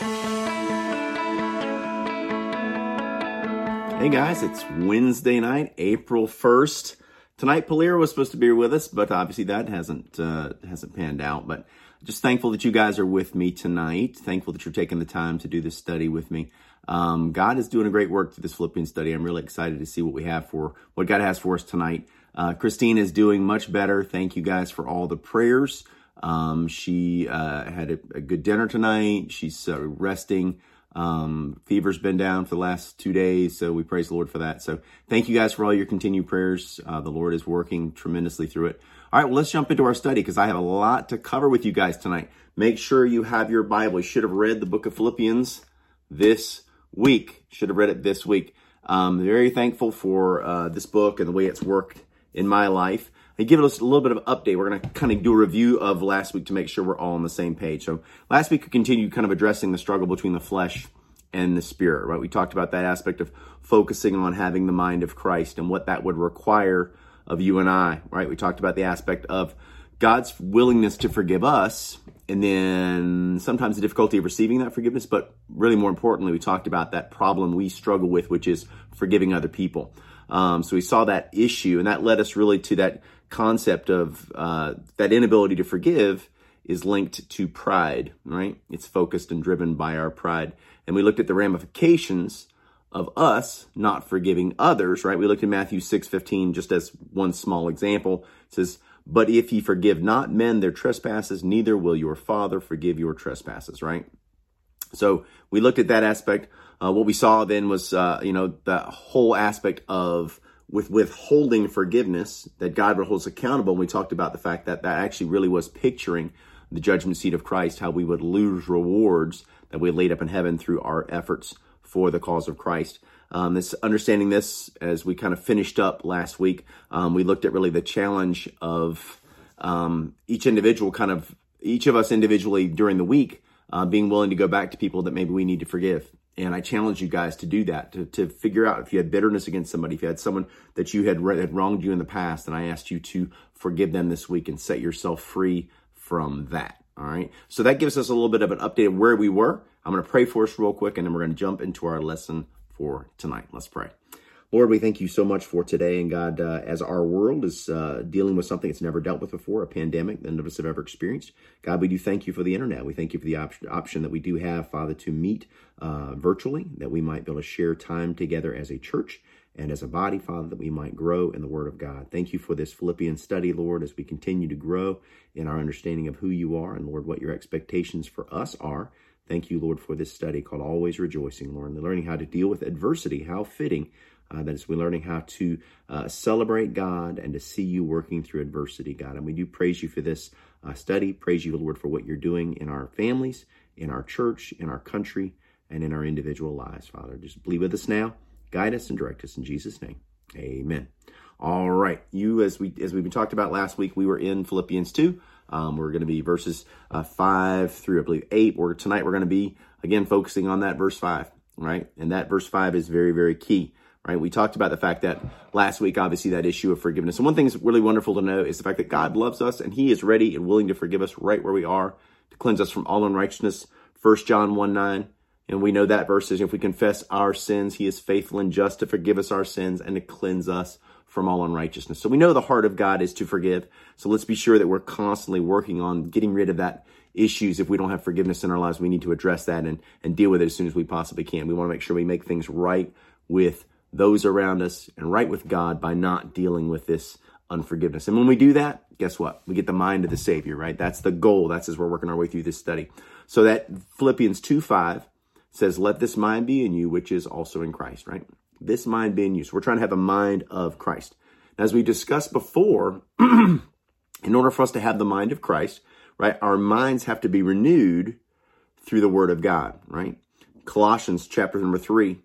Hey guys, it's Wednesday night, April 1st. Tonight, Palira was supposed to be with us, but obviously that hasn't uh, hasn't panned out. But just thankful that you guys are with me tonight. Thankful that you're taking the time to do this study with me. Um, God is doing a great work through this Philippians study. I'm really excited to see what we have for what God has for us tonight. Uh, Christine is doing much better. Thank you guys for all the prayers. Um, she uh, had a, a, good dinner tonight. She's uh, resting. Um, fever's been down for the last two days, so we praise the Lord for that. So thank you guys for all your continued prayers. Uh, the Lord is working tremendously through it. All right, well, let's jump into our study because I have a lot to cover with you guys tonight. Make sure you have your Bible. You should have read the book of Philippians this week. Should have read it this week. Um, very thankful for uh, this book and the way it's worked in my life. I give us a little bit of update. We're going to kind of do a review of last week to make sure we're all on the same page. So last week we continued kind of addressing the struggle between the flesh and the spirit, right? We talked about that aspect of focusing on having the mind of Christ and what that would require of you and I, right? We talked about the aspect of God's willingness to forgive us and then sometimes the difficulty of receiving that forgiveness, but really more importantly, we talked about that problem we struggle with, which is forgiving other people. Um, so we saw that issue, and that led us really to that concept of uh, that inability to forgive is linked to pride, right? It's focused and driven by our pride. And we looked at the ramifications of us not forgiving others, right? We looked at Matthew 6 15 just as one small example. It says, But if ye forgive not men their trespasses, neither will your Father forgive your trespasses, right? So we looked at that aspect. Uh, what we saw then was, uh, you know, the whole aspect of with withholding forgiveness that God would hold us accountable. And we talked about the fact that that actually really was picturing the judgment seat of Christ, how we would lose rewards that we laid up in heaven through our efforts for the cause of Christ. Um, this understanding this as we kind of finished up last week, um, we looked at really the challenge of um, each individual, kind of each of us individually during the week, uh, being willing to go back to people that maybe we need to forgive. And I challenge you guys to do that, to, to figure out if you had bitterness against somebody, if you had someone that you had, had wronged you in the past, and I asked you to forgive them this week and set yourself free from that. All right. So that gives us a little bit of an update of where we were. I'm going to pray for us real quick, and then we're going to jump into our lesson for tonight. Let's pray. Lord, we thank you so much for today. And God, uh, as our world is uh, dealing with something it's never dealt with before, a pandemic that none of us have ever experienced, God, we do thank you for the internet. We thank you for the op- option that we do have, Father, to meet uh, virtually, that we might be able to share time together as a church and as a body, Father, that we might grow in the Word of God. Thank you for this Philippian study, Lord, as we continue to grow in our understanding of who you are and, Lord, what your expectations for us are. Thank you, Lord, for this study called Always Rejoicing, Lord, and learning how to deal with adversity. How fitting uh, that is, we're learning how to uh, celebrate God and to see you working through adversity, God. And we do praise you for this uh, study. Praise you, Lord, for what you're doing in our families, in our church, in our country, and in our individual lives, Father. Just be with us now. Guide us and direct us in Jesus' name. Amen. All right, you as we as we talked about last week, we were in Philippians two. Um, we're going to be verses uh, five through I believe eight. We're tonight we're going to be again focusing on that verse five, right? And that verse five is very very key right? We talked about the fact that last week, obviously, that issue of forgiveness. And one thing that's really wonderful to know is the fact that God loves us and He is ready and willing to forgive us right where we are, to cleanse us from all unrighteousness. 1 John 1 9. And we know that verse is if we confess our sins, He is faithful and just to forgive us our sins and to cleanse us from all unrighteousness. So we know the heart of God is to forgive. So let's be sure that we're constantly working on getting rid of that issues. If we don't have forgiveness in our lives, we need to address that and, and deal with it as soon as we possibly can. We want to make sure we make things right with those around us and right with God by not dealing with this unforgiveness. And when we do that, guess what? We get the mind of the Savior, right? That's the goal. That's as we're working our way through this study. So that Philippians 2 5 says, Let this mind be in you, which is also in Christ, right? This mind be in you. So we're trying to have a mind of Christ. As we discussed before, in order for us to have the mind of Christ, right, our minds have to be renewed through the Word of God, right? Colossians chapter number 3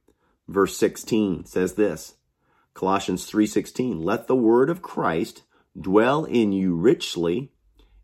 verse 16 says this Colossians 3:16 Let the word of Christ dwell in you richly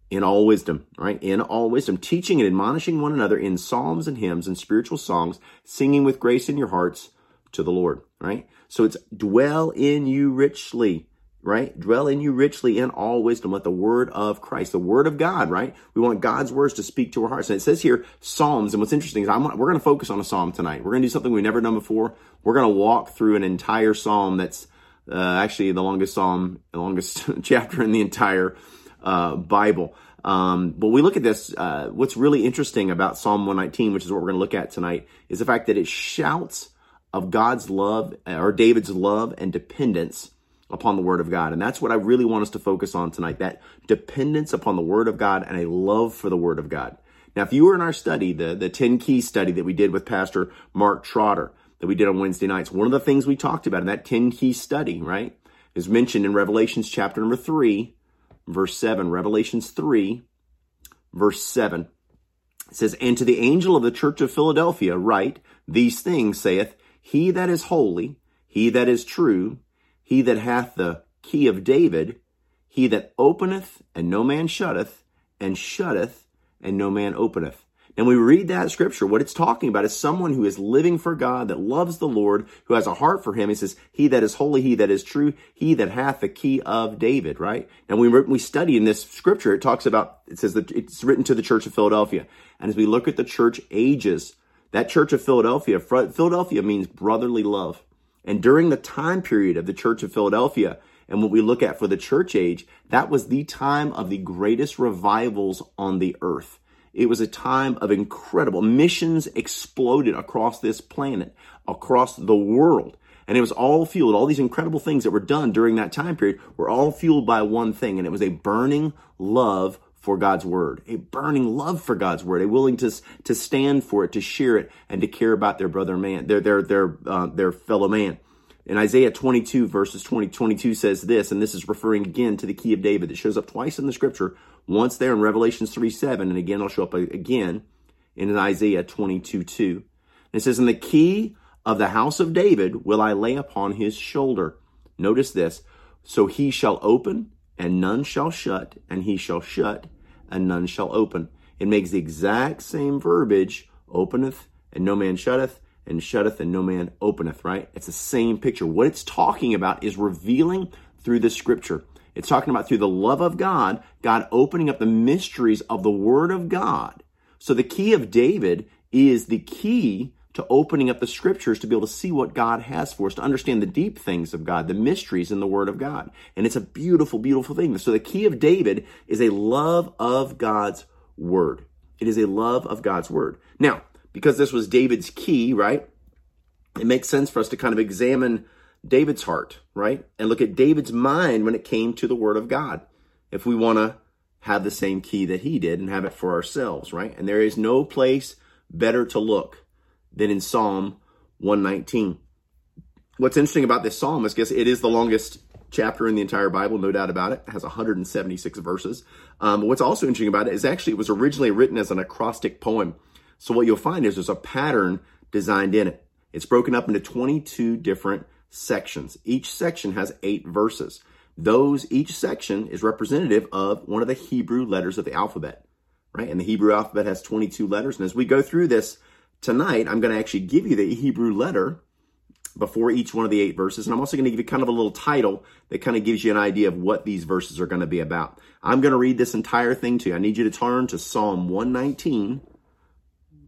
in all wisdom, right? In all wisdom, teaching and admonishing one another in psalms and hymns and spiritual songs, singing with grace in your hearts to the Lord, right? So it's dwell in you richly, right? Dwell in you richly in all wisdom. Let the word of Christ, the word of God, right? We want God's words to speak to our hearts. And it says here, Psalms. And what's interesting is I'm, we're going to focus on a Psalm tonight. We're going to do something we've never done before. We're going to walk through an entire Psalm that's uh, actually the longest Psalm, the longest chapter in the entire uh, Bible. Um, but we look at this, uh, what's really interesting about Psalm 119, which is what we're going to look at tonight, is the fact that it shouts of God's love or David's love and dependence upon the word of God. And that's what I really want us to focus on tonight, that dependence upon the word of God and a love for the word of God. Now, if you were in our study, the, the 10 key study that we did with Pastor Mark Trotter that we did on Wednesday nights, one of the things we talked about in that 10 key study, right, is mentioned in Revelations chapter number 3, verse 7. Revelations 3, verse 7. It says, And to the angel of the church of Philadelphia write, These things saith, He that is holy, he that is true, he that hath the key of David, he that openeth and no man shutteth, and shutteth and no man openeth. And we read that scripture. What it's talking about is someone who is living for God, that loves the Lord, who has a heart for him. He says, he that is holy, he that is true, he that hath the key of David, right? And we, we study in this scripture, it talks about, it says that it's written to the church of Philadelphia. And as we look at the church ages, that church of Philadelphia, Philadelphia means brotherly love. And during the time period of the Church of Philadelphia, and what we look at for the church age, that was the time of the greatest revivals on the earth. It was a time of incredible missions exploded across this planet, across the world. And it was all fueled, all these incredible things that were done during that time period were all fueled by one thing, and it was a burning love for God's word, a burning love for God's word, a willingness to stand for it, to share it, and to care about their brother man, their their their uh, their fellow man. In Isaiah 22 verses 20, 22 says this, and this is referring again to the key of David that shows up twice in the scripture, once there in Revelations 3, 7, and again I'll show up again in Isaiah 22, 2. And it says, and the key of the house of David will I lay upon his shoulder. Notice this. So he shall open and none shall shut, and he shall shut and none shall open. It makes the exact same verbiage, openeth and no man shutteth, and shutteth and no man openeth, right? It's the same picture. What it's talking about is revealing through the scripture. It's talking about through the love of God, God opening up the mysteries of the word of God. So the key of David is the key to opening up the scriptures to be able to see what God has for us, to understand the deep things of God, the mysteries in the Word of God. And it's a beautiful, beautiful thing. So the key of David is a love of God's Word. It is a love of God's Word. Now, because this was David's key, right? It makes sense for us to kind of examine David's heart, right? And look at David's mind when it came to the Word of God. If we want to have the same key that he did and have it for ourselves, right? And there is no place better to look than in Psalm 119. What's interesting about this psalm is guess it is the longest chapter in the entire Bible, no doubt about it. It has 176 verses. Um, what's also interesting about it is actually it was originally written as an acrostic poem. So what you'll find is there's a pattern designed in it. It's broken up into 22 different sections. Each section has eight verses. Those, each section is representative of one of the Hebrew letters of the alphabet, right? And the Hebrew alphabet has 22 letters. And as we go through this, tonight I'm going to actually give you the Hebrew letter before each one of the eight verses. And I'm also going to give you kind of a little title that kind of gives you an idea of what these verses are going to be about. I'm going to read this entire thing to you. I need you to turn to Psalm 119,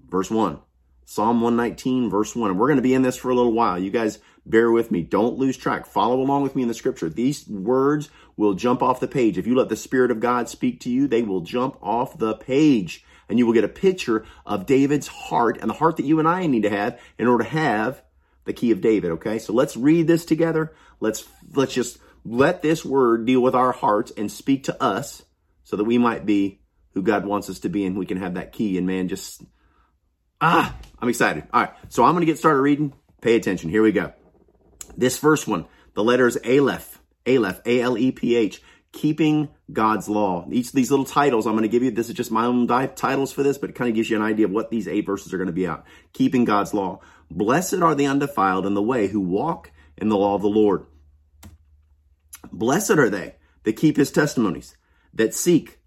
verse 1. Psalm 119, verse 1. And we're going to be in this for a little while. You guys bear with me. Don't lose track. Follow along with me in the scripture. These words will jump off the page. If you let the Spirit of God speak to you, they will jump off the page and you will get a picture of David's heart and the heart that you and I need to have in order to have the key of David. Okay. So let's read this together. Let's, let's just let this word deal with our hearts and speak to us so that we might be who God wants us to be and we can have that key. And man, just, ah, I'm excited. All right. So I'm going to get started reading. Pay attention. Here we go. This first one, the letters Aleph, Aleph, A-L-E-P-H keeping God's law. Each of these little titles I'm going to give you, this is just my own di- titles for this, but it kind of gives you an idea of what these eight verses are going to be out. Keeping God's law. Blessed are the undefiled in the way who walk in the law of the Lord. Blessed are they that keep his testimonies, that seek.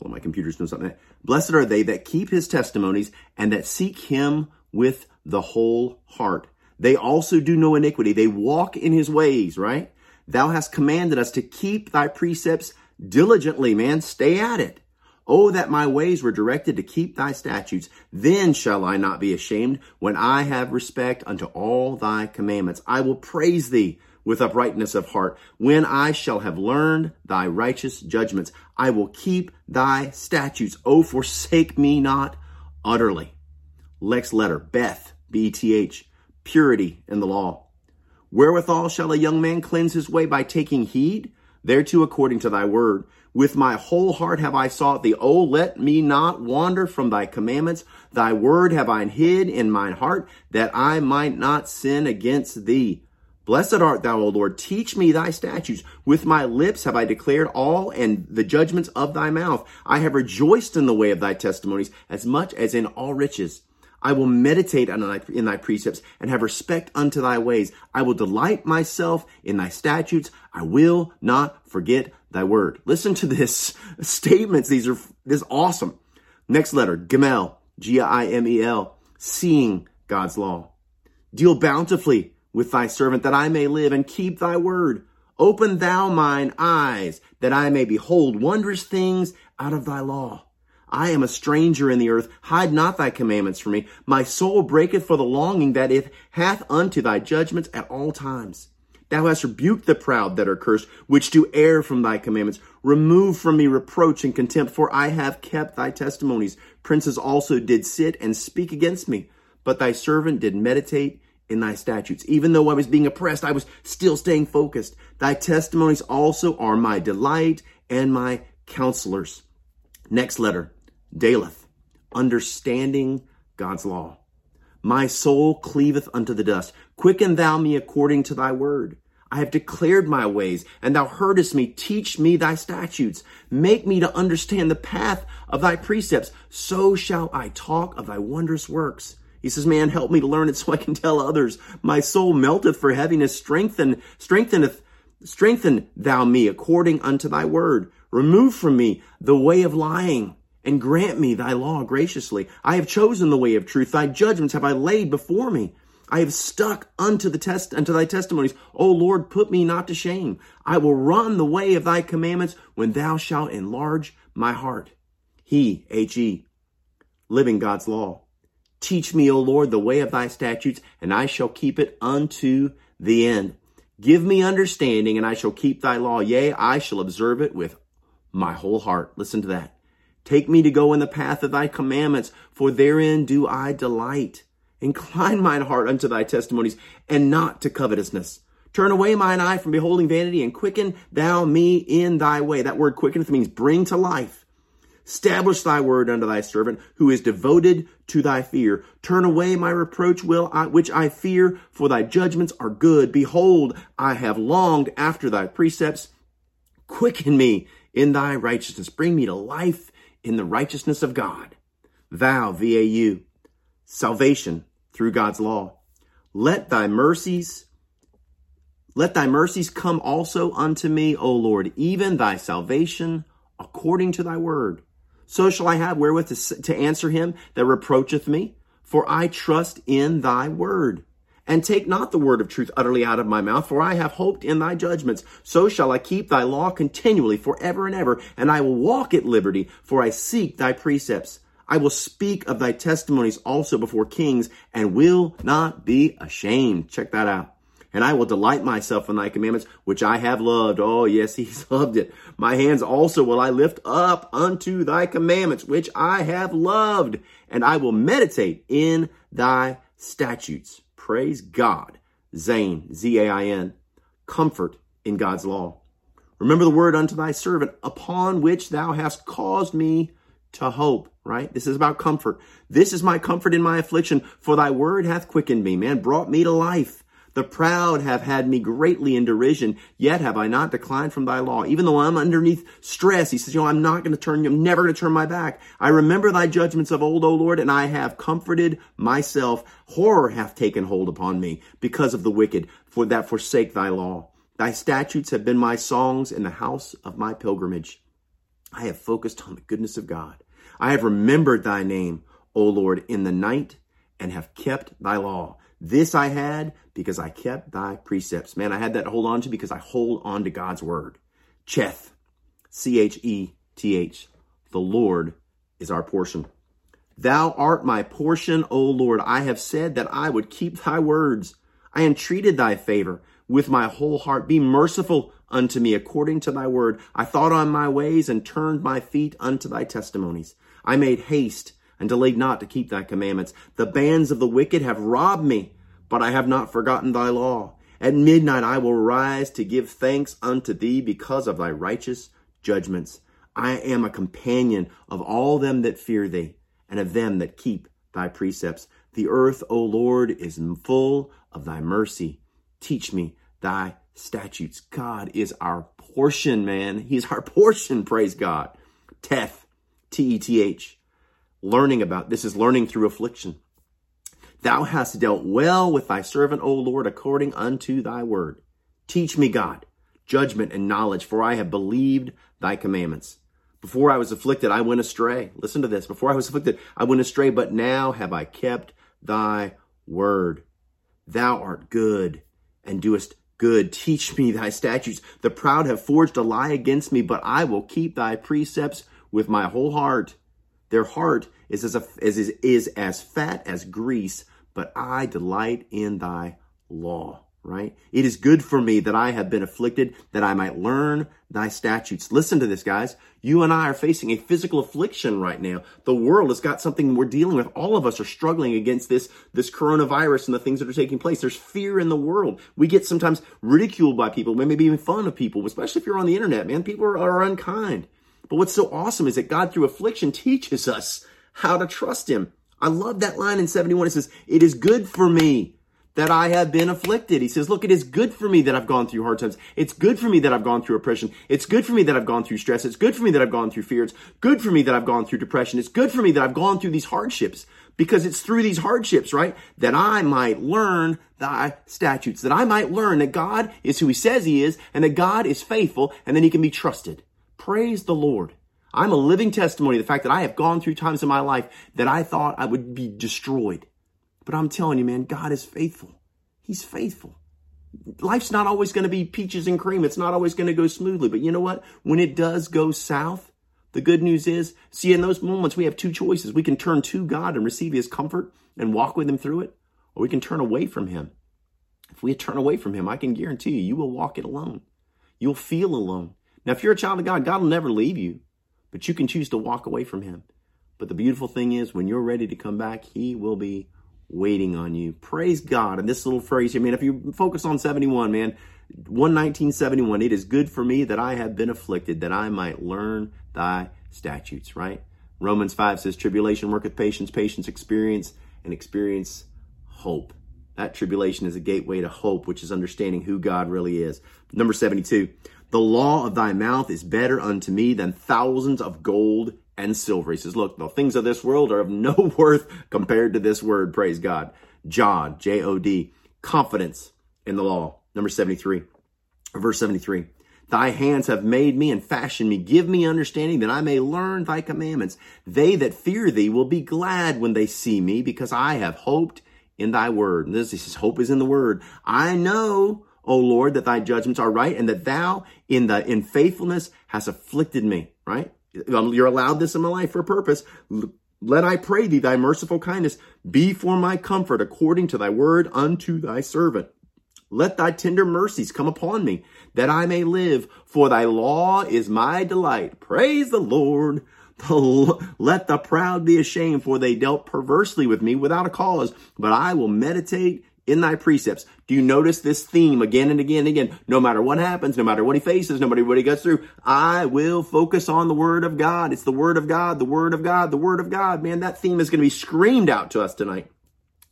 Well, my computer's doing something. Blessed are they that keep his testimonies and that seek him with the whole heart. They also do no iniquity. They walk in his ways, right? Thou hast commanded us to keep thy precepts diligently, man. Stay at it. Oh, that my ways were directed to keep thy statutes. Then shall I not be ashamed when I have respect unto all thy commandments. I will praise thee with uprightness of heart. When I shall have learned thy righteous judgments, I will keep thy statutes. Oh, forsake me not utterly. Lex letter, Beth, B-E-T-H, purity in the law. Wherewithal shall a young man cleanse his way by taking heed thereto according to thy word. With my whole heart have I sought thee. O let me not wander from thy commandments. Thy word have I hid in mine heart that I might not sin against thee. Blessed art thou, O Lord. Teach me thy statutes. With my lips have I declared all and the judgments of thy mouth. I have rejoiced in the way of thy testimonies as much as in all riches. I will meditate in thy precepts and have respect unto thy ways. I will delight myself in thy statutes. I will not forget thy word. Listen to this statements. These are, this is awesome. Next letter, Gimel, G-I-M-E-L, seeing God's law. Deal bountifully with thy servant that I may live and keep thy word. Open thou mine eyes that I may behold wondrous things out of thy law. I am a stranger in the earth. Hide not thy commandments from me. My soul breaketh for the longing that it hath unto thy judgments at all times. Thou hast rebuked the proud that are cursed, which do err from thy commandments. Remove from me reproach and contempt, for I have kept thy testimonies. Princes also did sit and speak against me, but thy servant did meditate in thy statutes. Even though I was being oppressed, I was still staying focused. Thy testimonies also are my delight and my counselors. Next letter, Daleth, understanding God's law. My soul cleaveth unto the dust. Quicken thou me according to thy word. I have declared my ways, and thou heardest me. Teach me thy statutes. Make me to understand the path of thy precepts. So shall I talk of thy wondrous works. He says, man, help me to learn it so I can tell others. My soul melteth for heaviness. Strengthen, strengtheneth, strengthen thou me according unto thy word. Remove from me the way of lying and grant me thy law graciously. I have chosen the way of truth. Thy judgments have I laid before me. I have stuck unto the test unto thy testimonies. O Lord, put me not to shame. I will run the way of thy commandments when thou shalt enlarge my heart. He, H-E, living God's law. Teach me, O Lord, the way of thy statutes, and I shall keep it unto the end. Give me understanding, and I shall keep thy law. Yea, I shall observe it with my whole heart. Listen to that. Take me to go in the path of thy commandments, for therein do I delight. Incline mine heart unto thy testimonies, and not to covetousness. Turn away mine eye from beholding vanity, and quicken thou me in thy way. That word quickeneth means bring to life. Establish thy word unto thy servant who is devoted to thy fear. Turn away my reproach will I, which I fear, for thy judgments are good. Behold, I have longed after thy precepts. Quicken me in thy righteousness. Bring me to life in the righteousness of God. Vau, V-A-U, salvation through God's law. Let thy mercies, let thy mercies come also unto me, O Lord, even thy salvation according to thy word. So shall I have wherewith to, to answer him that reproacheth me, for I trust in thy word. And take not the word of truth utterly out of my mouth, for I have hoped in thy judgments. So shall I keep thy law continually forever and ever, and I will walk at liberty, for I seek thy precepts. I will speak of thy testimonies also before kings, and will not be ashamed. Check that out and I will delight myself in thy commandments, which I have loved. Oh, yes, he's loved it. My hands also will I lift up unto thy commandments, which I have loved, and I will meditate in thy statutes. Praise God. Zain, Z-A-I-N, comfort in God's law. Remember the word unto thy servant, upon which thou hast caused me to hope, right? This is about comfort. This is my comfort in my affliction, for thy word hath quickened me, man, brought me to life. The proud have had me greatly in derision, yet have I not declined from thy law. Even though I'm underneath stress, he says, you know, I'm not going to turn, I'm never going to turn my back. I remember thy judgments of old, O Lord, and I have comforted myself. Horror hath taken hold upon me because of the wicked, for that forsake thy law. Thy statutes have been my songs in the house of my pilgrimage. I have focused on the goodness of God. I have remembered thy name, O Lord, in the night and have kept thy law. This I had because I kept thy precepts. Man, I had that to hold on to because I hold on to God's word. Cheth, C H E T H. The Lord is our portion. Thou art my portion, O Lord. I have said that I would keep thy words. I entreated thy favor with my whole heart. Be merciful unto me according to thy word. I thought on my ways and turned my feet unto thy testimonies. I made haste and delayed not to keep thy commandments. The bands of the wicked have robbed me, but I have not forgotten thy law. At midnight I will rise to give thanks unto thee because of thy righteous judgments. I am a companion of all them that fear thee and of them that keep thy precepts. The earth, O Lord, is full of thy mercy. Teach me thy statutes. God is our portion, man. He's our portion, praise God. Teth, T E T H. Learning about this is learning through affliction. Thou hast dealt well with thy servant, O Lord, according unto thy word. Teach me, God, judgment and knowledge, for I have believed thy commandments. Before I was afflicted, I went astray. Listen to this. Before I was afflicted, I went astray, but now have I kept thy word. Thou art good and doest good. Teach me thy statutes. The proud have forged a lie against me, but I will keep thy precepts with my whole heart. Their heart is as, a, is, is, is as fat as grease, but I delight in thy law right? It is good for me that I have been afflicted, that I might learn thy statutes. Listen to this, guys. You and I are facing a physical affliction right now. The world has got something we're dealing with. All of us are struggling against this, this coronavirus and the things that are taking place. There's fear in the world. We get sometimes ridiculed by people, maybe even fun of people, especially if you're on the internet, man. People are, are unkind. But what's so awesome is that God through affliction teaches us how to trust him. I love that line in 71. It says, it is good for me that I have been afflicted. He says, look, it is good for me that I've gone through hard times. It's good for me that I've gone through oppression. It's good for me that I've gone through stress. It's good for me that I've gone through fear. It's good for me that I've gone through depression. It's good for me that I've gone through these hardships because it's through these hardships, right? That I might learn thy statutes, that I might learn that God is who he says he is and that God is faithful and then he can be trusted. Praise the Lord. I'm a living testimony of the fact that I have gone through times in my life that I thought I would be destroyed. But I'm telling you, man, God is faithful. He's faithful. Life's not always going to be peaches and cream. It's not always going to go smoothly. But you know what? When it does go south, the good news is, see, in those moments, we have two choices. We can turn to God and receive his comfort and walk with him through it, or we can turn away from him. If we turn away from him, I can guarantee you, you will walk it alone. You'll feel alone. Now, if you're a child of God, God will never leave you, but you can choose to walk away from him. But the beautiful thing is, when you're ready to come back, he will be waiting on you. Praise God. And this little phrase here, man, if you focus on 71, man, 11971, it is good for me that I have been afflicted, that I might learn thy statutes, right? Romans 5 says, Tribulation worketh patience, patience experience, and experience hope. That tribulation is a gateway to hope, which is understanding who God really is. Number 72, the law of thy mouth is better unto me than thousands of gold and silver. He says, look, the things of this world are of no worth compared to this word, praise God. Jod, J-O-D, confidence in the law. Number 73, verse 73. Thy hands have made me and fashioned me. Give me understanding that I may learn thy commandments. They that fear thee will be glad when they see me because I have hoped in thy word. And this, he says, hope is in the word. I know, O Lord, that thy judgments are right and that thou in the, in faithfulness has afflicted me, right? Um, you're allowed this in my life for a purpose. Let I pray thee, thy merciful kindness be for my comfort according to thy word unto thy servant. Let thy tender mercies come upon me that I may live, for thy law is my delight. Praise the Lord. Let the proud be ashamed, for they dealt perversely with me without a cause, but I will meditate in thy precepts. Do you notice this theme again and again and again? No matter what happens, no matter what he faces, no matter what he goes through, I will focus on the word of God. It's the word of God, the word of God, the word of God. Man, that theme is going to be screamed out to us tonight.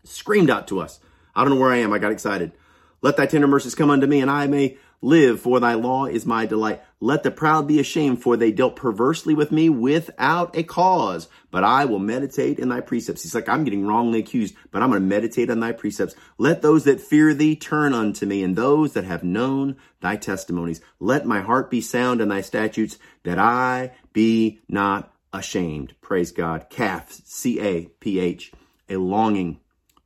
Screamed out to us. I don't know where I am. I got excited. Let thy tender mercies come unto me and I may live, for thy law is my delight. Let the proud be ashamed, for they dealt perversely with me without a cause. But I will meditate in thy precepts. He's like, I'm getting wrongly accused, but I'm going to meditate on thy precepts. Let those that fear thee turn unto me, and those that have known thy testimonies. Let my heart be sound in thy statutes, that I be not ashamed. Praise God. Caph, C-A-P-H, a longing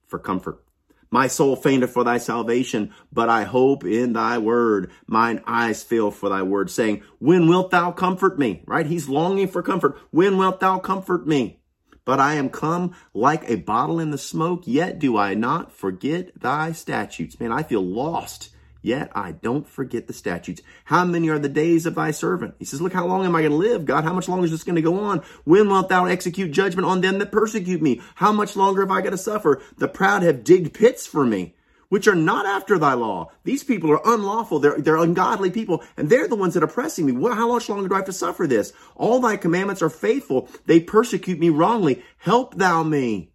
for comfort. My soul fainteth for thy salvation, but I hope in thy word. Mine eyes fail for thy word, saying, When wilt thou comfort me? Right? He's longing for comfort. When wilt thou comfort me? But I am come like a bottle in the smoke, yet do I not forget thy statutes. Man, I feel lost Yet I don't forget the statutes. How many are the days of thy servant? He says, Look, how long am I going to live, God? How much longer is this going to go on? When wilt thou execute judgment on them that persecute me? How much longer have I got to suffer? The proud have digged pits for me, which are not after thy law. These people are unlawful. They're, they're ungodly people, and they're the ones that are oppressing me. How much longer do I have to suffer this? All thy commandments are faithful. They persecute me wrongly. Help thou me.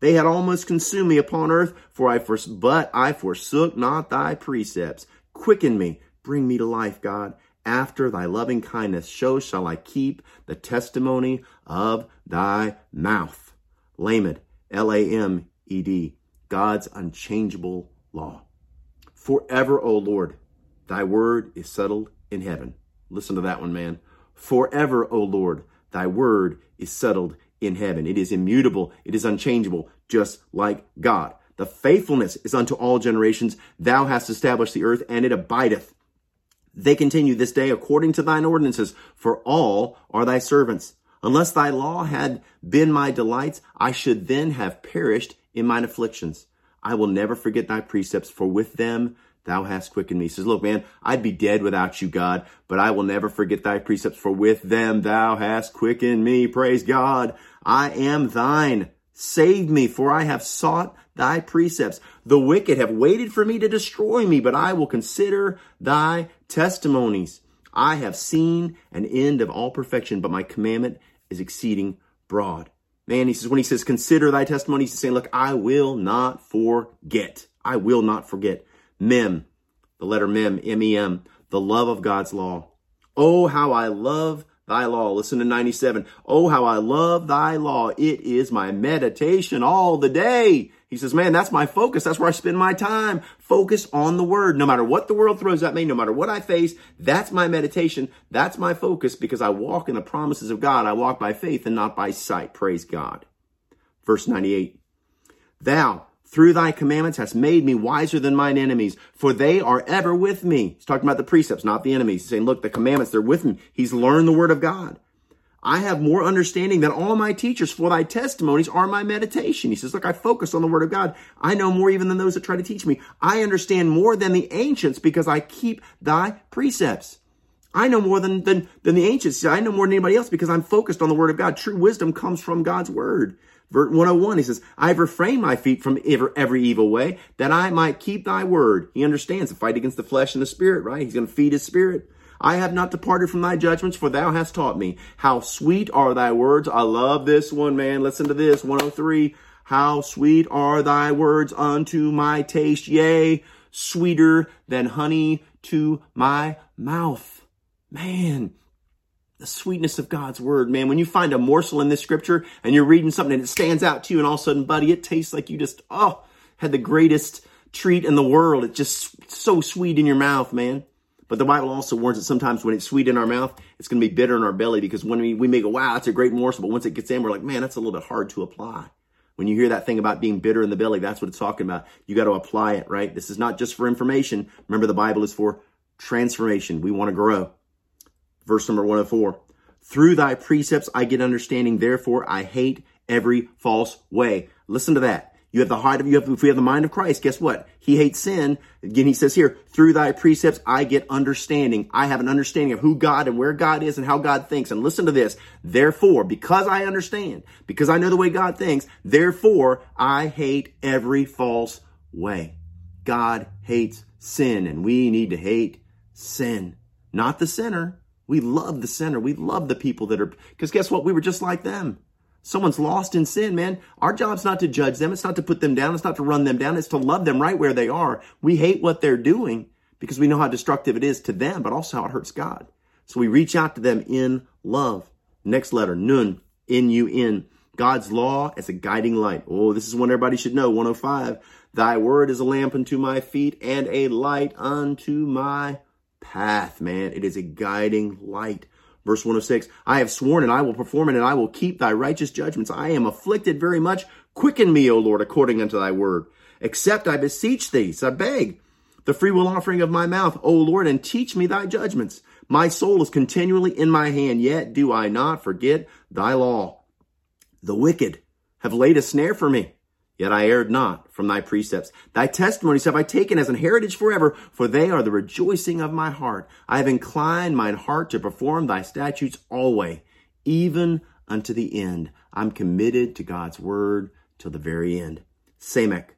They had almost consumed me upon earth, for I for, but I forsook not thy precepts. Quicken me, bring me to life, God. After thy loving kindness, so shall I keep the testimony of thy mouth. Lamed, L-A-M-E-D, God's unchangeable law. Forever, O Lord, thy word is settled in heaven. Listen to that one, man. Forever, O Lord, thy word is settled in heaven. It is immutable. It is unchangeable, just like God. The faithfulness is unto all generations. Thou hast established the earth and it abideth. They continue this day according to thine ordinances, for all are thy servants. Unless thy law had been my delights, I should then have perished in mine afflictions. I will never forget thy precepts, for with them thou hast quickened me. He says, look, man, I'd be dead without you, God, but I will never forget thy precepts, for with them thou hast quickened me. Praise God. I am thine. Save me, for I have sought thy precepts. The wicked have waited for me to destroy me, but I will consider thy testimonies. I have seen an end of all perfection, but my commandment is exceeding broad. Man, he says, when he says, consider thy testimonies, he's saying, look, I will not forget. I will not forget. Mem, the letter Mem, M-E-M, the love of God's law. Oh, how I love thy law. Listen to 97. Oh, how I love thy law. It is my meditation all the day. He says, man, that's my focus. That's where I spend my time. Focus on the word. No matter what the world throws at me, no matter what I face, that's my meditation. That's my focus because I walk in the promises of God. I walk by faith and not by sight. Praise God. Verse 98. Thou, through thy commandments hast made me wiser than mine enemies, for they are ever with me. He's talking about the precepts, not the enemies. He's saying, look, the commandments, they're with me. He's learned the word of God. I have more understanding than all my teachers, for thy testimonies are my meditation. He says, look, I focus on the word of God. I know more even than those that try to teach me. I understand more than the ancients because I keep thy precepts. I know more than, than, than the ancients. I know more than anybody else because I'm focused on the word of God. True wisdom comes from God's word. Verse 101, he says, I've refrained my feet from every evil way that I might keep thy word. He understands the fight against the flesh and the spirit, right? He's going to feed his spirit. I have not departed from thy judgments, for thou hast taught me. How sweet are thy words. I love this one, man. Listen to this. 103. How sweet are thy words unto my taste. Yea, sweeter than honey to my mouth. Man, the sweetness of God's word, man. When you find a morsel in this scripture and you're reading something and it stands out to you, and all of a sudden, buddy, it tastes like you just, oh, had the greatest treat in the world. It's just so sweet in your mouth, man. But the Bible also warns that sometimes when it's sweet in our mouth, it's going to be bitter in our belly because when we, we may go, wow, that's a great morsel. But once it gets in, we're like, man, that's a little bit hard to apply. When you hear that thing about being bitter in the belly, that's what it's talking about. You got to apply it, right? This is not just for information. Remember, the Bible is for transformation. We want to grow. Verse number 104. Through thy precepts I get understanding, therefore I hate every false way. Listen to that. You have the heart of you have if we have the mind of Christ, guess what? He hates sin. Again, he says here, through thy precepts I get understanding. I have an understanding of who God and where God is and how God thinks. And listen to this. Therefore, because I understand, because I know the way God thinks, therefore I hate every false way. God hates sin and we need to hate sin, not the sinner. We love the sinner. We love the people that are, because guess what? We were just like them. Someone's lost in sin, man. Our job's not to judge them. It's not to put them down. It's not to run them down. It's to love them right where they are. We hate what they're doing because we know how destructive it is to them, but also how it hurts God. So we reach out to them in love. Next letter, nun, N-U-N. God's law as a guiding light. Oh, this is one everybody should know. 105. Thy word is a lamp unto my feet and a light unto my path, man. It is a guiding light. Verse 106, I have sworn and I will perform it and I will keep thy righteous judgments. I am afflicted very much. Quicken me, O Lord, according unto thy word. Accept, I beseech thee, so I beg, the freewill offering of my mouth, O Lord, and teach me thy judgments. My soul is continually in my hand, yet do I not forget thy law. The wicked have laid a snare for me, yet I erred not from thy precepts. Thy testimonies have I taken as an heritage forever, for they are the rejoicing of my heart. I have inclined mine heart to perform thy statutes always, even unto the end. I'm committed to God's word till the very end. Samech,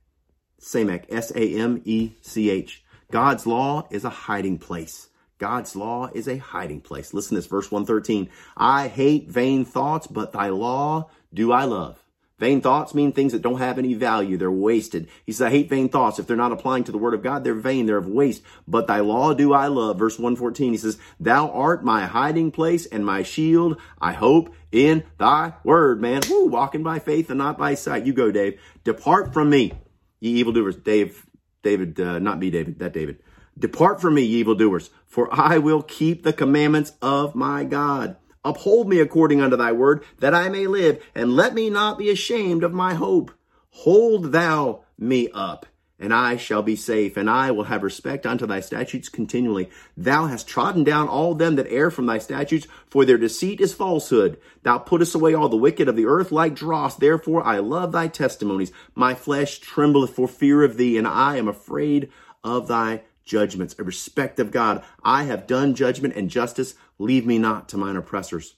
Samech, S-A-M-E-C-H. God's law is a hiding place. God's law is a hiding place. Listen to this, verse 113. I hate vain thoughts, but thy law do I love. Vain thoughts mean things that don't have any value. They're wasted. He says, I hate vain thoughts. If they're not applying to the word of God, they're vain. They're of waste. But thy law do I love. Verse 114, he says, Thou art my hiding place and my shield. I hope in thy word, man. Woo, walking by faith and not by sight. You go, Dave. Depart from me, ye evildoers. Dave, David, uh, not me, David, that David. Depart from me, ye evildoers, for I will keep the commandments of my God. Uphold me according unto thy word, that I may live, and let me not be ashamed of my hope. Hold thou me up, and I shall be safe, and I will have respect unto thy statutes continually. Thou hast trodden down all them that err from thy statutes, for their deceit is falsehood. Thou puttest away all the wicked of the earth like dross. Therefore I love thy testimonies. My flesh trembleth for fear of thee, and I am afraid of thy judgments, a respect of God. I have done judgment and justice. Leave me not to mine oppressors.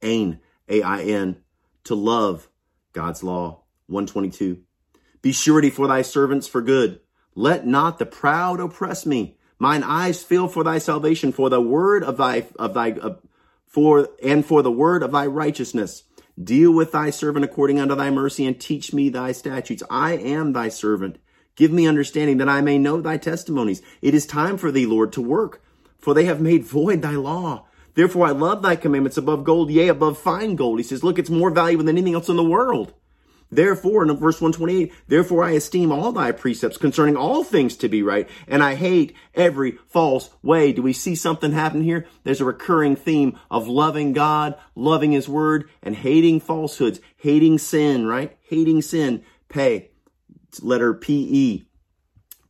Ain, A-I-N, to love God's law. 122. Be surety for thy servants for good. Let not the proud oppress me. Mine eyes feel for thy salvation, for the word of thy, of thy, uh, for, and for the word of thy righteousness. Deal with thy servant according unto thy mercy and teach me thy statutes. I am thy servant. Give me understanding that I may know thy testimonies. It is time for thee, Lord, to work, for they have made void thy law. Therefore I love thy commandments above gold, yea, above fine gold. He says, look, it's more valuable than anything else in the world. Therefore, in verse 128, therefore I esteem all thy precepts concerning all things to be right, and I hate every false way. Do we see something happen here? There's a recurring theme of loving God, loving his word, and hating falsehoods, hating sin, right? Hating sin. Pay letter PE,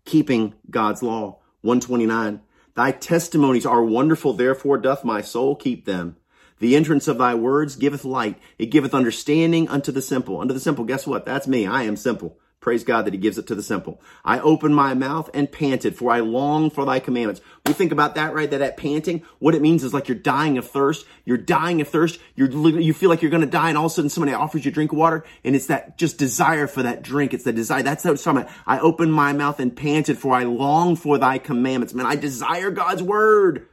keeping God's law. 129. Thy testimonies are wonderful, therefore doth my soul keep them. The entrance of thy words giveth light. It giveth understanding unto the simple. Unto the simple, guess what? That's me. I am simple. Praise God that he gives it to the simple. I opened my mouth and panted, for I long for thy commandments. We think about that, right? That that panting, what it means is like you're dying of thirst. You're dying of thirst. You're, you feel like you're going to die and all of a sudden somebody offers you drink of water and it's that just desire for that drink. It's the desire. That's what it's talking about. I opened my mouth and panted, for I long for thy commandments. Man, I desire God's word.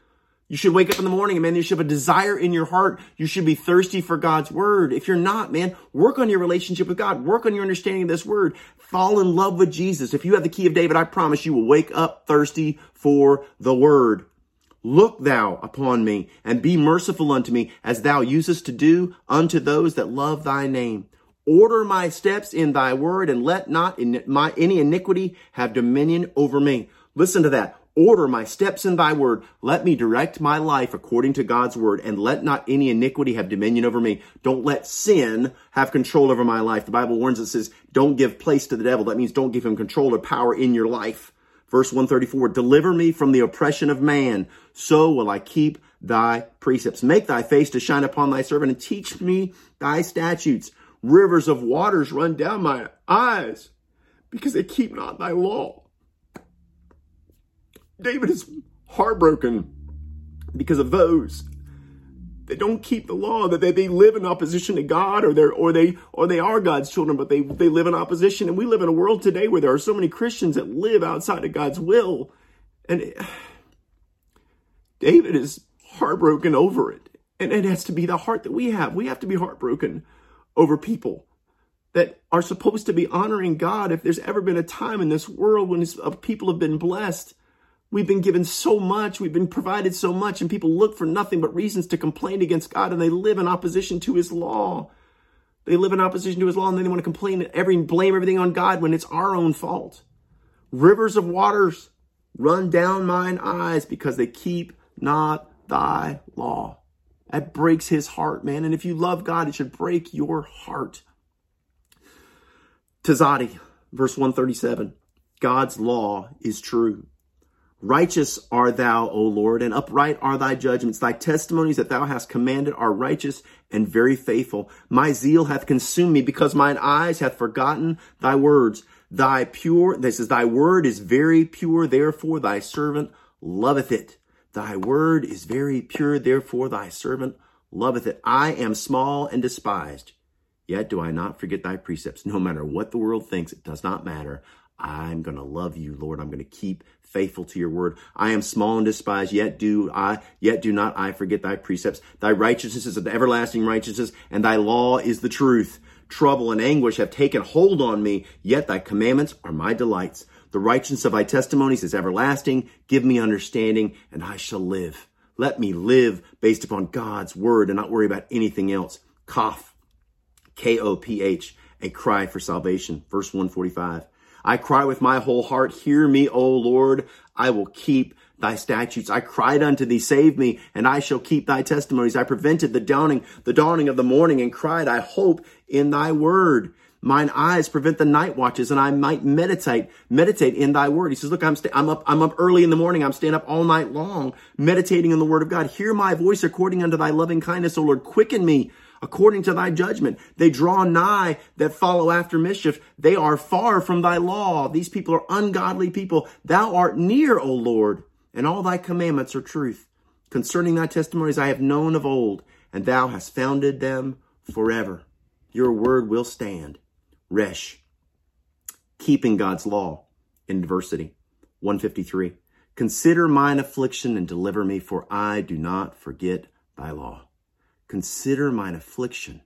You should wake up in the morning and man, you should have a desire in your heart. You should be thirsty for God's word. If you're not, man, work on your relationship with God. Work on your understanding of this word. Fall in love with Jesus. If you have the key of David, I promise you will wake up thirsty for the word. Look thou upon me and be merciful unto me as thou usest to do unto those that love thy name. Order my steps in thy word and let not in my, any iniquity have dominion over me. Listen to that. Order my steps in thy word. Let me direct my life according to God's word and let not any iniquity have dominion over me. Don't let sin have control over my life. The Bible warns us says, don't give place to the devil. That means don't give him control or power in your life. Verse 134, deliver me from the oppression of man. So will I keep thy precepts. Make thy face to shine upon thy servant and teach me thy statutes. Rivers of waters run down my eyes because they keep not thy law. David is heartbroken because of those they don't keep the law that they, they live in opposition to god or they're or they or they are god's children but they they live in opposition. And we live in a world today where there are so many christians that live outside of god's will. And it, david is heartbroken over it. And it has to be the heart that we have. We have to be heartbroken over people that are supposed to be honoring god. If there's ever been a time in this world when uh, people have been blessed We've been given so much, we've been provided so much, and people look for nothing but reasons to complain against God, and they live in opposition to His law. They live in opposition to His law, and then they want to complain, every blame everything on God when it's our own fault. Rivers of waters run down mine eyes because they keep not thy law. That breaks his heart, man. And if you love God, it should break your heart. Tzaddi, verse 137. God's law is true. Righteous are thou, O Lord, and upright are thy judgments. Thy testimonies that thou hast commanded are righteous and very faithful. My zeal hath consumed me because mine eyes hath forgotten thy words. Thy pure, this is thy word is very pure, therefore thy servant loveth it. Thy word is very pure, therefore thy servant loveth it. I am small and despised. Yet do I not forget thy precepts. No matter what the world thinks, it does not matter. I'm going to love you, Lord. I'm going to keep faithful to your word. I am small and despised, yet do I, yet do not I forget thy precepts. Thy righteousness is the everlasting righteousness, and thy law is the truth. Trouble and anguish have taken hold on me, yet thy commandments are my delights. The righteousness of thy testimonies is everlasting. Give me understanding, and I shall live. Let me live based upon God's word and not worry about anything else. Koph, K O P H, a cry for salvation. Verse 145. I cry with my whole heart, hear me, O Lord. I will keep thy statutes. I cried unto thee, save me, and I shall keep thy testimonies. I prevented the dawning, the dawning of the morning and cried, I hope in thy word. Mine eyes prevent the night watches and I might meditate, meditate in thy word. He says, look, I'm, sta- I'm up, I'm up early in the morning. I'm staying up all night long, meditating in the word of God. Hear my voice according unto thy loving kindness, O Lord. Quicken me according to thy judgment. They draw nigh that follow after mischief. They are far from thy law. These people are ungodly people. Thou art near, O Lord, and all thy commandments are truth. Concerning thy testimonies I have known of old, and thou hast founded them forever. Your word will stand. Resh, keeping God's law in adversity. 153. Consider mine affliction and deliver me, for I do not forget thy law. Consider mine affliction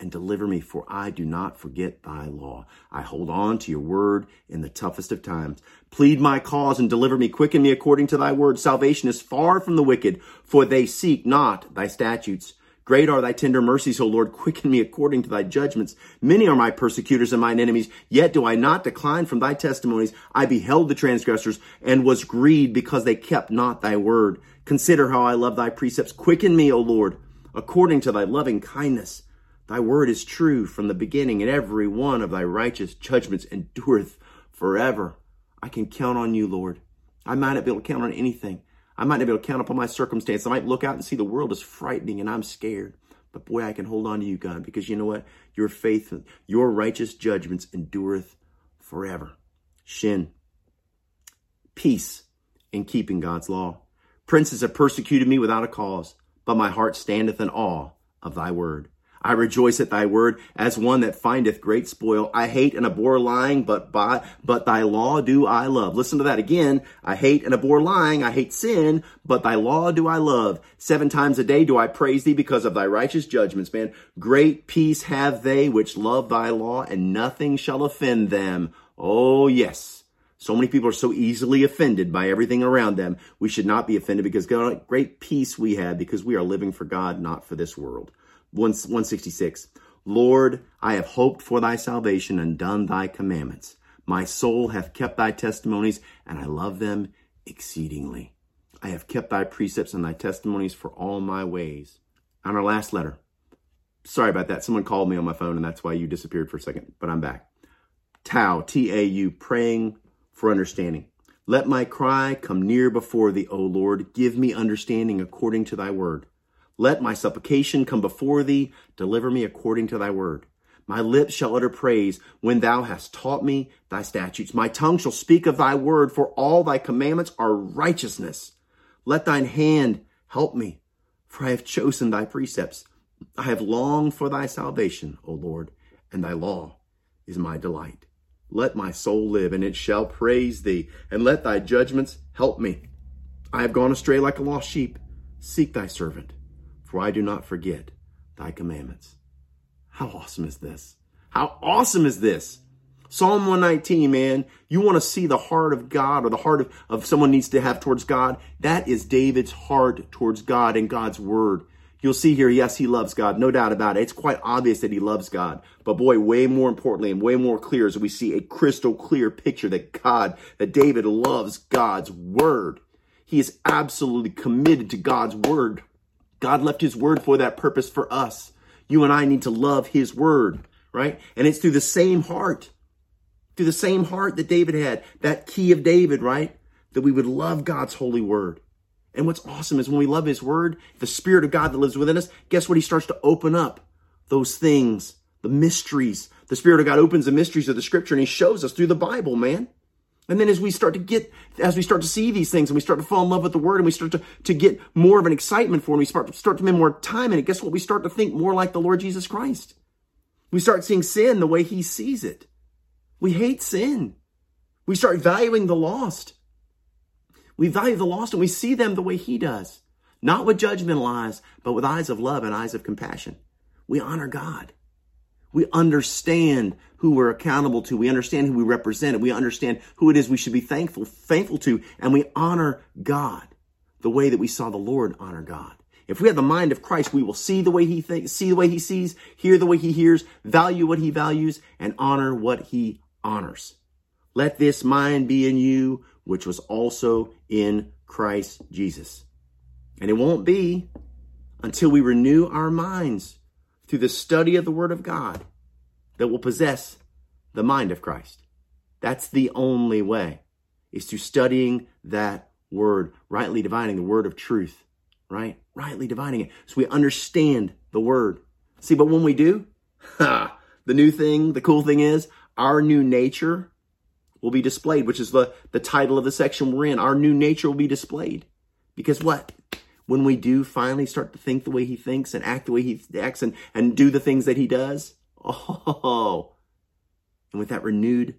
and deliver me, for I do not forget thy law. I hold on to your word in the toughest of times. Plead my cause and deliver me. Quicken me according to thy word. Salvation is far from the wicked, for they seek not thy statutes. Great are thy tender mercies, O Lord. Quicken me according to thy judgments. Many are my persecutors and mine enemies, yet do I not decline from thy testimonies. I beheld the transgressors and was grieved because they kept not thy word. Consider how I love thy precepts. Quicken me, O Lord according to thy loving kindness. Thy word is true from the beginning, and every one of thy righteous judgments endureth forever. I can count on you, Lord. I might not be able to count on anything. I might not be able to count upon my circumstance. I might look out and see the world is frightening and I'm scared. But boy, I can hold on to you, God, because you know what? Your faith, your righteous judgments endureth forever. Shin. Peace in keeping God's law. Princes have persecuted me without a cause but my heart standeth in awe of thy word. I rejoice at thy word as one that findeth great spoil. I hate and abhor lying, but by, but thy law do I love. Listen to that again. I hate and abhor lying. I hate sin, but thy law do I love. Seven times a day do I praise thee because of thy righteous judgments, man. Great peace have they which love thy law and nothing shall offend them. Oh, yes. So many people are so easily offended by everything around them. We should not be offended because God, great peace we have because we are living for God, not for this world. 166. Lord, I have hoped for thy salvation and done thy commandments. My soul hath kept thy testimonies and I love them exceedingly. I have kept thy precepts and thy testimonies for all my ways. On our last letter. Sorry about that. Someone called me on my phone and that's why you disappeared for a second, but I'm back. Tau, T-A-U, praying for understanding. Let my cry come near before thee, O Lord. Give me understanding according to thy word. Let my supplication come before thee. Deliver me according to thy word. My lips shall utter praise when thou hast taught me thy statutes. My tongue shall speak of thy word, for all thy commandments are righteousness. Let thine hand help me, for I have chosen thy precepts. I have longed for thy salvation, O Lord, and thy law is my delight. Let my soul live, and it shall praise thee, and let thy judgments help me. I have gone astray like a lost sheep. Seek thy servant, for I do not forget thy commandments. How awesome is this? How awesome is this? Psalm 119, man, you want to see the heart of God or the heart of, of someone needs to have towards God. That is David's heart towards God and God's word. You'll see here, yes, he loves God, no doubt about it. It's quite obvious that he loves God. But boy, way more importantly and way more clear is we see a crystal clear picture that God, that David loves God's word. He is absolutely committed to God's word. God left his word for that purpose for us. You and I need to love his word, right? And it's through the same heart through the same heart that David had, that key of David, right? That we would love God's holy word. And what's awesome is when we love his word, the spirit of God that lives within us, guess what? He starts to open up those things, the mysteries. The spirit of God opens the mysteries of the scripture and he shows us through the Bible, man. And then as we start to get, as we start to see these things and we start to fall in love with the word and we start to, to get more of an excitement for it, we start, start to spend more time in it, guess what? We start to think more like the Lord Jesus Christ. We start seeing sin the way he sees it. We hate sin. We start valuing the lost. We value the lost and we see them the way he does. Not with judgmental eyes, but with eyes of love and eyes of compassion. We honor God. We understand who we're accountable to. We understand who we represent. We understand who it is we should be thankful, thankful to. And we honor God the way that we saw the Lord honor God. If we have the mind of Christ, we will see the way he thinks, see the way he sees, hear the way he hears, value what he values, and honor what he honors. Let this mind be in you, which was also in Christ Jesus. And it won't be until we renew our minds through the study of the Word of God that will possess the mind of Christ. That's the only way, is through studying that Word, rightly dividing the Word of truth, right? Rightly dividing it so we understand the Word. See, but when we do, ha, the new thing, the cool thing is, our new nature will be displayed, which is the, the title of the section we're in. Our new nature will be displayed. Because what? When we do finally start to think the way he thinks and act the way he acts and, and do the things that he does, oh, and with that renewed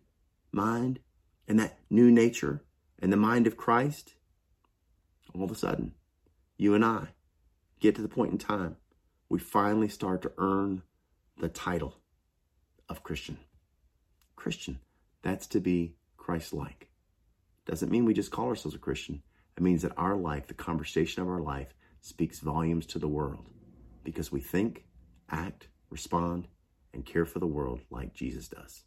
mind and that new nature and the mind of Christ, all of a sudden, you and I get to the point in time we finally start to earn the title of Christian. Christian. That's to be Christ like. Doesn't mean we just call ourselves a Christian. It means that our life, the conversation of our life, speaks volumes to the world because we think, act, respond, and care for the world like Jesus does.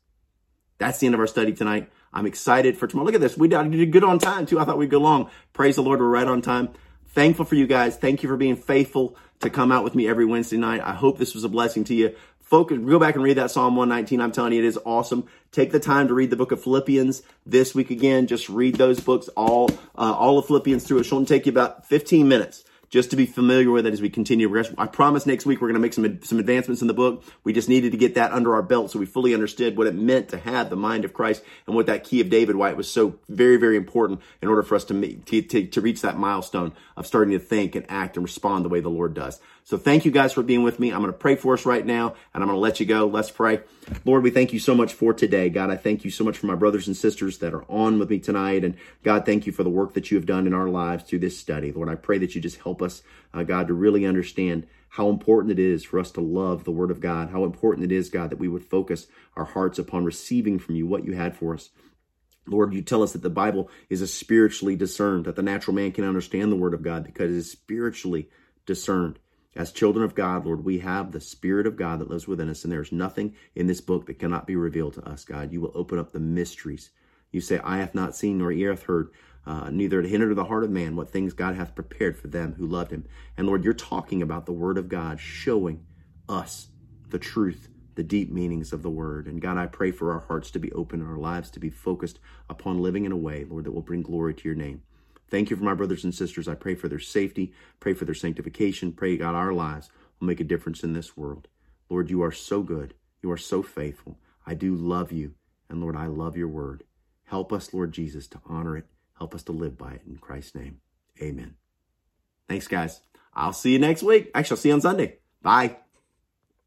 That's the end of our study tonight. I'm excited for tomorrow. Look at this. We did good on time too. I thought we'd go long. Praise the Lord. We're right on time. Thankful for you guys. Thank you for being faithful to come out with me every Wednesday night. I hope this was a blessing to you focus, go back and read that Psalm 119. I'm telling you, it is awesome. Take the time to read the book of Philippians this week again. Just read those books, all, uh, all of Philippians through. It shouldn't take you about 15 minutes just to be familiar with it as we continue. I promise next week we're going to make some, some advancements in the book. We just needed to get that under our belt so we fully understood what it meant to have the mind of Christ and what that key of David, why it was so very, very important in order for us to, meet, to, to, to reach that milestone of starting to think and act and respond the way the Lord does. So thank you guys for being with me. I'm going to pray for us right now and I'm going to let you go. Let's pray. Lord, we thank you so much for today. God, I thank you so much for my brothers and sisters that are on with me tonight. And God, thank you for the work that you have done in our lives through this study. Lord, I pray that you just help us, uh, God, to really understand how important it is for us to love the Word of God, how important it is, God, that we would focus our hearts upon receiving from you what you had for us. Lord, you tell us that the Bible is a spiritually discerned, that the natural man can understand the Word of God because it is spiritually discerned. As children of God, Lord, we have the Spirit of God that lives within us, and there's nothing in this book that cannot be revealed to us, God. You will open up the mysteries. You say, I have not seen nor ear hath heard, uh, neither it entered the heart of man what things God hath prepared for them who loved him. And Lord, you're talking about the Word of God, showing us the truth, the deep meanings of the Word. And God, I pray for our hearts to be open and our lives to be focused upon living in a way, Lord, that will bring glory to your name. Thank you for my brothers and sisters. I pray for their safety, pray for their sanctification, pray God our lives will make a difference in this world. Lord, you are so good. You are so faithful. I do love you. And Lord, I love your word. Help us, Lord Jesus, to honor it. Help us to live by it. In Christ's name, amen. Thanks, guys. I'll see you next week. Actually, I'll see you on Sunday. Bye.